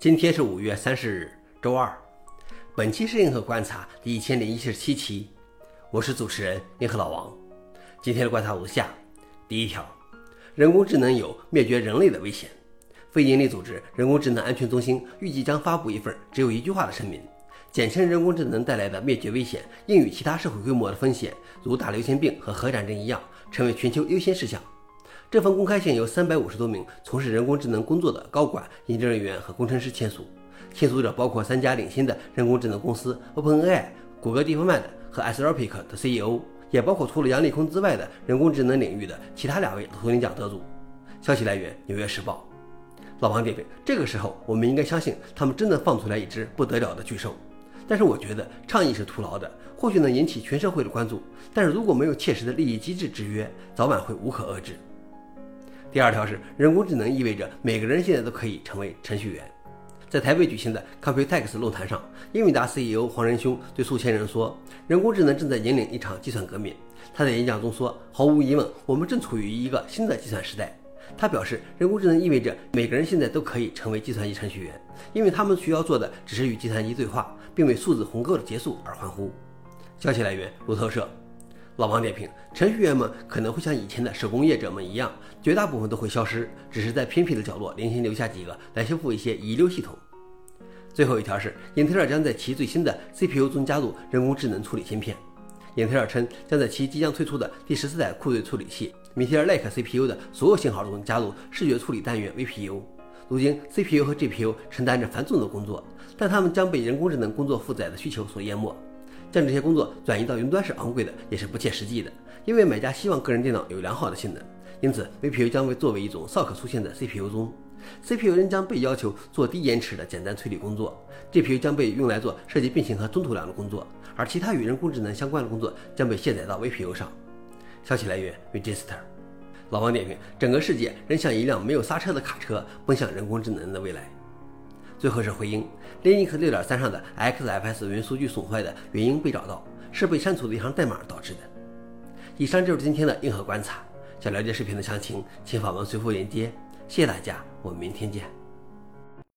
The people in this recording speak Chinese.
今天是五月三十日，周二。本期是硬核观察第一千零一十七期，我是主持人硬核老王。今天的观察如下：第一条，人工智能有灭绝人类的危险。非营利组织人工智能安全中心预计将发布一份只有一句话的声明，简称人工智能带来的灭绝危险应与其他社会规模的风险，如大流行病和核战争一样，成为全球优先事项。这份公开信由三百五十多名从事人工智能工作的高管、研究人员和工程师签署。签署者包括三家领先的人工智能公司 OpenAI、谷歌 DeepMind 和 Anthropic 的 CEO，也包括除了杨立空之外的人工智能领域的其他两位图灵奖得主。消息来源：纽约时报。老王点评：这个时候，我们应该相信他们真的放出来一只不得了的巨兽。但是我觉得倡议是徒劳的，或许能引起全社会的关注，但是如果没有切实的利益机制制约，早晚会无可遏制。第二条是人工智能意味着每个人现在都可以成为程序员。在台北举行的 Computex 论坛上，英伟达 CEO 黄仁勋对数千人说：“人工智能正在引领一场计算革命。”他在演讲中说：“毫无疑问，我们正处于一个新的计算时代。”他表示，人工智能意味着每个人现在都可以成为计算机程序员，因为他们需要做的只是与计算机对话，并为数字鸿沟的结束而欢呼。消息来源：路透社。老王点评：程序员们可能会像以前的手工业者们一样，绝大部分都会消失，只是在偏僻的角落零星留下几个来修复一些遗留系统。最后一条是，英特尔将在其最新的 CPU 中加入人工智能处理芯片。英特尔称，将在其即将推出的第十四代酷睿处理器米特尔 Lake CPU 的所有型号中加入视觉处理单元 VPU。如今，CPU 和 GPU 承担着繁重的工作，但它们将被人工智能工作负载的需求所淹没。将这些工作转移到云端是昂贵的，也是不切实际的，因为买家希望个人电脑有良好的性能。因此，VPU 将会作为一种少可出现在 CPU 中，CPU 仍将被要求做低延迟的简单推理工作，GPU 将被用来做设计并行和中途量的工作，而其他与人工智能相关的工作将被卸载到 VPU 上。消息来源：Register。老王点评：整个世界仍像一辆没有刹车的卡车，奔向人工智能的未来。最后是回应，Linux 6.3上的 XFS 云数据损坏的原因被找到，是被删除的一行代码导致的。以上就是今天的硬核观察。想了解视频的详情，请访问随附链接。谢谢大家，我们明天见。